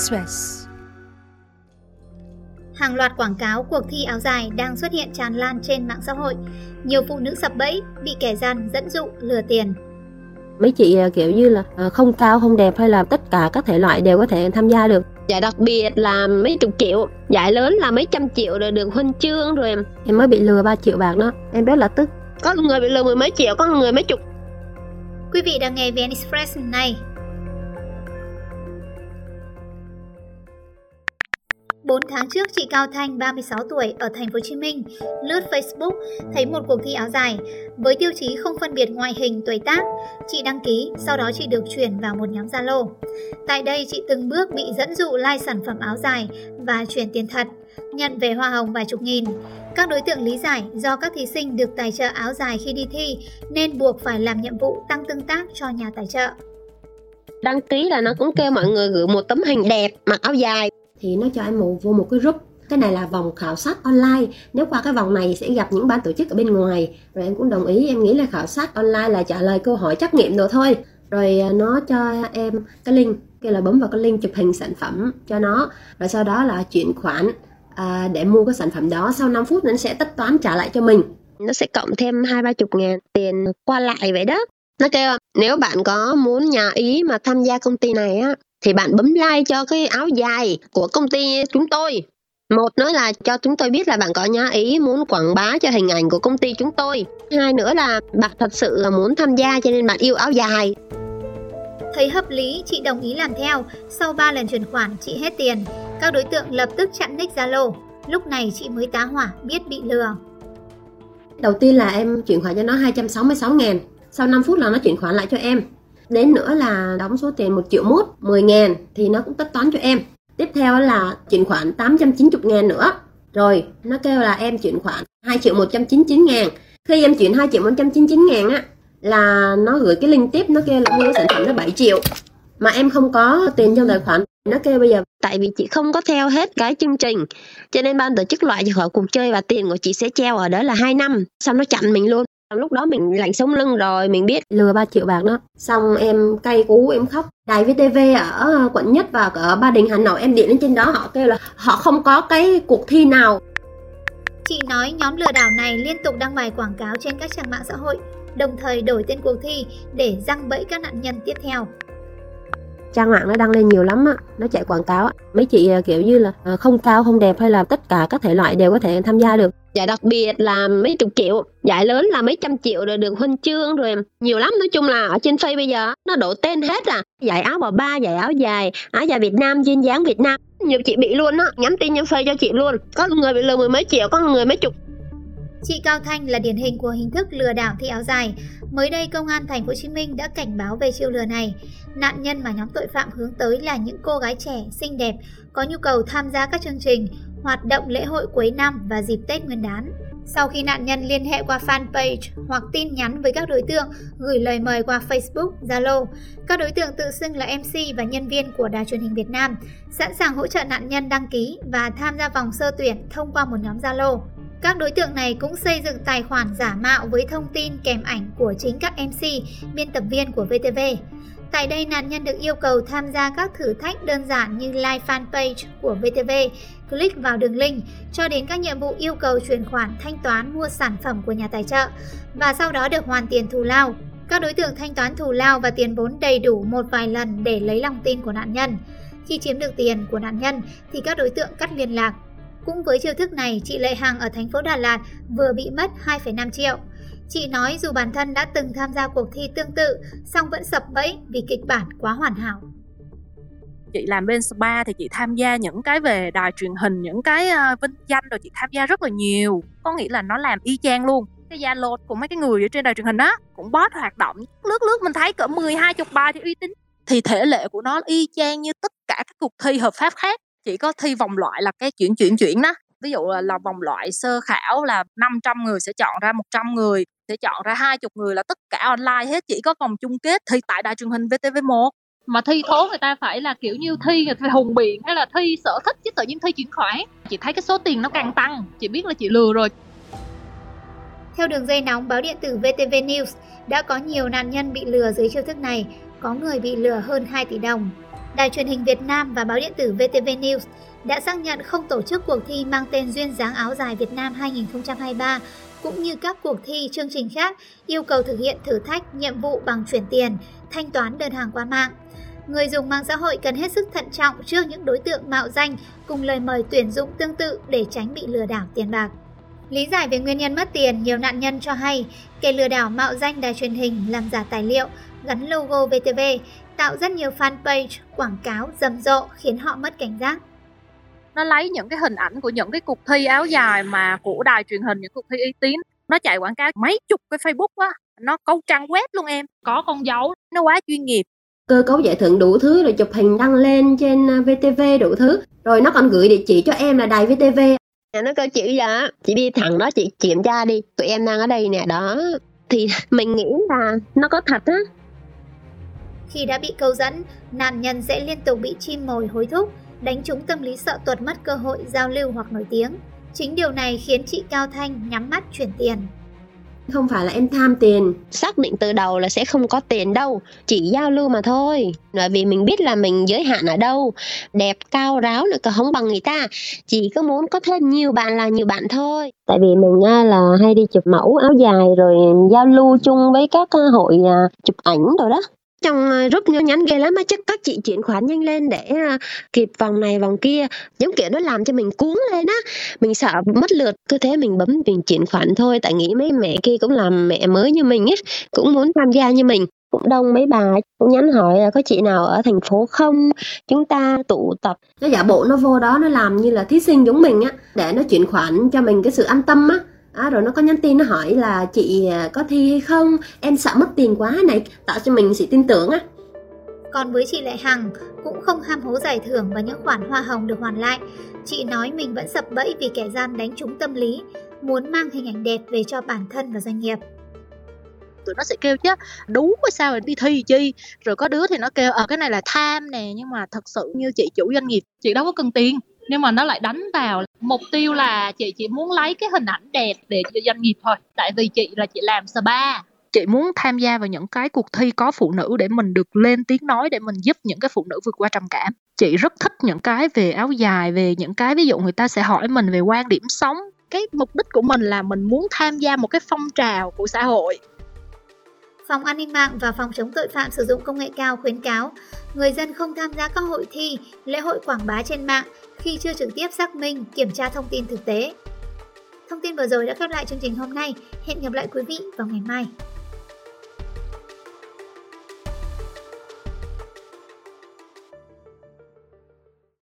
Express. Hàng loạt quảng cáo cuộc thi áo dài đang xuất hiện tràn lan trên mạng xã hội. Nhiều phụ nữ sập bẫy, bị kẻ gian dẫn dụ lừa tiền. mấy chị à, kiểu như là à, không cao không đẹp hay là tất cả các thể loại đều có thể tham gia được Giải đặc biệt là mấy chục triệu, giải lớn là mấy trăm triệu rồi được huân chương rồi. em mới bị lừa 3 triệu bạc đó em rất là tức Có người bị lừa mười mấy triệu, có người mấy chục. Quý vị đang nghe VN Express này. 4 tháng trước, chị Cao Thanh, 36 tuổi, ở thành phố Hồ Chí Minh, lướt Facebook thấy một cuộc thi áo dài với tiêu chí không phân biệt ngoại hình, tuổi tác. Chị đăng ký, sau đó chị được chuyển vào một nhóm Zalo. Tại đây, chị từng bước bị dẫn dụ like sản phẩm áo dài và chuyển tiền thật, nhận về hoa hồng vài chục nghìn. Các đối tượng lý giải do các thí sinh được tài trợ áo dài khi đi thi nên buộc phải làm nhiệm vụ tăng tương tác cho nhà tài trợ. Đăng ký là nó cũng kêu mọi người gửi một tấm hình đẹp, mặc áo dài thì nó cho em một vô một cái group. Cái này là vòng khảo sát online. Nếu qua cái vòng này sẽ gặp những ban tổ chức ở bên ngoài. Rồi em cũng đồng ý em nghĩ là khảo sát online là trả lời câu hỏi trắc nghiệm rồi thôi. Rồi à, nó cho em cái link kêu là bấm vào cái link chụp hình sản phẩm cho nó. Rồi sau đó là chuyển khoản à, để mua cái sản phẩm đó. Sau 5 phút nó sẽ tất toán trả lại cho mình. Nó sẽ cộng thêm hai ba chục ngàn tiền qua lại vậy đó. Nó kêu nếu bạn có muốn nhà ý mà tham gia công ty này á, thì bạn bấm like cho cái áo dài của công ty chúng tôi. Một nữa là cho chúng tôi biết là bạn có nhá ý muốn quảng bá cho hình ảnh của công ty chúng tôi. Hai nữa là bạn thật sự là muốn tham gia cho nên bạn yêu áo dài. Thấy hợp lý, chị đồng ý làm theo. Sau 3 lần chuyển khoản, chị hết tiền. Các đối tượng lập tức chặn nick Zalo. Lúc này chị mới tá hỏa biết bị lừa. đầu tiên là em chuyển khoản cho nó 266 ngàn sau 5 phút là nó chuyển khoản lại cho em đến nữa là đóng số tiền 1 triệu mốt 10 ngàn thì nó cũng tất toán cho em. Tiếp theo là chuyển khoản 890 ngàn nữa. Rồi, nó kêu là em chuyển khoản 2 triệu 199 ngàn. Khi em chuyển 2 triệu 199 ngàn á, là nó gửi cái link tiếp, nó kêu là mua sản phẩm nó 7 triệu. Mà em không có tiền trong tài khoản, nó kêu bây giờ Tại vì chị không có theo hết cái chương trình, Cho nên ban tổ chức loại chị khỏi cuộc chơi Và tiền của chị sẽ treo ở đó là 2 năm, Xong nó chặn mình luôn. Ờ, lúc đó mình lạnh sống lưng rồi Mình biết lừa 3 triệu bạc đó. Xong em cay cú em khóc. Đài VTV ở quận nhất và ở Ba Đình Hà Nội em điện lên trên đó họ kêu là họ không có cái cuộc thi nào. Chị nói nhóm lừa đảo này liên tục đăng bài quảng cáo trên các trang mạng xã hội, đồng thời đổi tên cuộc thi để răng bẫy các nạn nhân tiếp theo trang mạng nó đăng lên nhiều lắm á nó chạy quảng cáo á. Mấy chị à, kiểu như là à, không cao không đẹp hay là tất cả các thể loại đều có thể tham gia được. Giải đặc biệt là mấy chục triệu Giải lớn là mấy trăm triệu rồi được huân chương rồi Nhiều lắm. Nói chung là ở trên Facebook bây giờ Nó đổ tên hết à. Giải áo bò ba, giải áo dài Áo dài Việt Nam, duyên dáng Việt Nam. Nhiều chị bị luôn á Nhắn tin trên Facebook cho chị luôn. Có người bị lừa mười mấy triệu, có người mấy chục Chị Cao Thanh là điển hình của hình thức lừa đảo thi áo dài. Mới đây, công an thành phố Hồ Chí Minh đã cảnh báo về chiêu lừa này. Nạn nhân mà nhóm tội phạm hướng tới là những cô gái trẻ, xinh đẹp, có nhu cầu tham gia các chương trình, hoạt động lễ hội cuối năm và dịp Tết Nguyên đán. Sau khi nạn nhân liên hệ qua fanpage hoặc tin nhắn với các đối tượng gửi lời mời qua Facebook, Zalo, các đối tượng tự xưng là MC và nhân viên của Đài truyền hình Việt Nam, sẵn sàng hỗ trợ nạn nhân đăng ký và tham gia vòng sơ tuyển thông qua một nhóm Zalo. Các đối tượng này cũng xây dựng tài khoản giả mạo với thông tin kèm ảnh của chính các MC, biên tập viên của VTV. Tại đây, nạn nhân được yêu cầu tham gia các thử thách đơn giản như like fanpage của VTV, click vào đường link, cho đến các nhiệm vụ yêu cầu chuyển khoản thanh toán mua sản phẩm của nhà tài trợ và sau đó được hoàn tiền thù lao. Các đối tượng thanh toán thù lao và tiền vốn đầy đủ một vài lần để lấy lòng tin của nạn nhân. Khi chiếm được tiền của nạn nhân thì các đối tượng cắt liên lạc. Cũng với chiêu thức này, chị Lệ Hằng ở thành phố Đà Lạt vừa bị mất 2,5 triệu. Chị nói dù bản thân đã từng tham gia cuộc thi tương tự, song vẫn sập bẫy vì kịch bản quá hoàn hảo. chị làm bên spa thì chị tham gia những cái về đài truyền hình những cái uh, vinh danh rồi chị tham gia rất là nhiều. Có nghĩa là nó làm y chang luôn. Cái zalo của mấy cái người ở trên đài truyền hình đó cũng bot hoạt động. Lướt lướt mình thấy cỡ 10 hai chục bài thì uy tín. Thì thể lệ của nó y chang như tất cả các cuộc thi hợp pháp khác chỉ có thi vòng loại là cái chuyển chuyển chuyển đó. Ví dụ là, là vòng loại sơ khảo là 500 người sẽ chọn ra 100 người sẽ chọn ra hai chục người là tất cả online hết chỉ có vòng chung kết thi tại đài truyền hình VTV1 mà thi thố người ta phải là kiểu như thi người ta phải hùng biện hay là thi sở thích chứ tự nhiên thi chuyển khoản. Chị thấy cái số tiền nó càng tăng chị biết là chị lừa rồi. Theo đường dây nóng báo điện tử VTV News, đã có nhiều nạn nhân bị lừa dưới chiêu thức này, có người bị lừa hơn 2 tỷ đồng. Đài truyền hình Việt Nam và báo điện tử VTV News đã xác nhận không tổ chức cuộc thi mang tên Duyên dáng áo dài Việt Nam 2023 cũng như các cuộc thi chương trình khác yêu cầu thực hiện thử thách nhiệm vụ bằng chuyển tiền, thanh toán đơn hàng qua mạng. Người dùng mạng xã hội cần hết sức thận trọng trước những đối tượng mạo danh cùng lời mời tuyển dụng tương tự để tránh bị lừa đảo tiền bạc. Lý giải về nguyên nhân mất tiền, nhiều nạn nhân cho hay kẻ lừa đảo mạo danh đài truyền hình làm giả tài liệu, gắn logo VTV, tạo rất nhiều fanpage, quảng cáo rầm rộ khiến họ mất cảnh giác. Nó lấy những cái hình ảnh của những cái cuộc thi áo dài mà của đài truyền hình những cuộc thi uy tín. Nó chạy quảng cáo mấy chục cái facebook á. Nó câu trang web luôn em. Có con dấu. Nó quá chuyên nghiệp. Cơ cấu giải thưởng đủ thứ rồi chụp hình đăng lên trên VTV à, đủ thứ. Rồi nó còn gửi địa chỉ cho em là đài VTV nó kêu chữ dạ chị đi thẳng đó chị kiểm tra đi. Tụi em đang ở đây nè. Đó. Thì mình nghĩ là nó có thật á khi đã bị câu dẫn nạn nhân sẽ liên tục bị chim mồi hối thúc đánh trúng tâm lý sợ tuột mất cơ hội giao lưu hoặc nổi tiếng. Chính điều này khiến chị Cao Thanh nhắm mắt chuyển tiền. Không phải là em tham tiền. Xác định từ đầu là sẽ không có tiền đâu, chỉ giao lưu mà thôi. Bởi vì mình biết là mình giới hạn ở đâu, đẹp cao ráo nữa cả không bằng người ta. Chỉ có muốn có thêm nhiều bạn là nhiều bạn thôi. Tại vì mình là hay đi chụp mẫu áo dài rồi giao lưu chung với các hội à, chụp ảnh rồi đó trong rút group nhắn ghê lắm á, chắc các chị chuyển khoản nhanh lên để ờ, kịp vòng này, vòng kia. Giống kiểu nó làm cho mình cuốn lên á. Mình sợ mất lượt, cứ thế mình bấm, mình chuyển khoản thôi. Tại nghĩ mấy mẹ kia cũng làm mẹ mới như mình ấy, cũng muốn tham gia như mình. Cũng đông mấy bà cũng nhắn hỏi là có chị nào ở thành phố không? Chúng ta tụ tập. Nó giả bộ nó vô đó, nó làm như là thí sinh giống mình á, để nó chuyển khoản cho mình cái sự an tâm á. À, rồi nó có nhắn tin nó hỏi là chị à, có thi hay không? Em sợ mất tiền quá này tạo cho mình sự tin tưởng á. Còn với chị Lệ Hằng cũng không ham hố giải thưởng và những khoản hoa hồng được hoàn lại. Chị nói mình vẫn sập bẫy vì kẻ gian đánh trúng tâm lý muốn mang hình ảnh đẹp về cho bản thân và doanh nghiệp. Tụi nó sẽ kêu chứ đúng quá sao rồi đi thi chi? Rồi có đứa thì nó kêu ở ờ, cái này là tham nè nhưng mà thật sự như chị chủ doanh nghiệp chị đâu có cần tiền. Nhưng mà nó lại đánh vào mục tiêu là chị chỉ muốn lấy cái hình ảnh đẹp để cho doanh nghiệp thôi. Tại vì chị là chị làm spa. Chị muốn tham gia vào những cái cuộc thi có phụ nữ để mình được lên tiếng nói, để mình giúp những cái phụ nữ vượt qua trầm cảm. Chị rất thích những cái về áo dài, về những cái ví dụ người ta sẽ hỏi mình về quan điểm sống. Cái mục đích của mình là mình muốn tham gia một cái phong trào của xã hội. Phòng An ninh mạng và Phòng chống tội phạm sử dụng công nghệ cao khuyến cáo người dân không tham gia các hội thi, lễ hội quảng bá trên mạng khi chưa trực tiếp xác minh, kiểm tra thông tin thực tế. Thông tin vừa rồi đã khép lại chương trình hôm nay. Hẹn gặp lại quý vị vào ngày mai.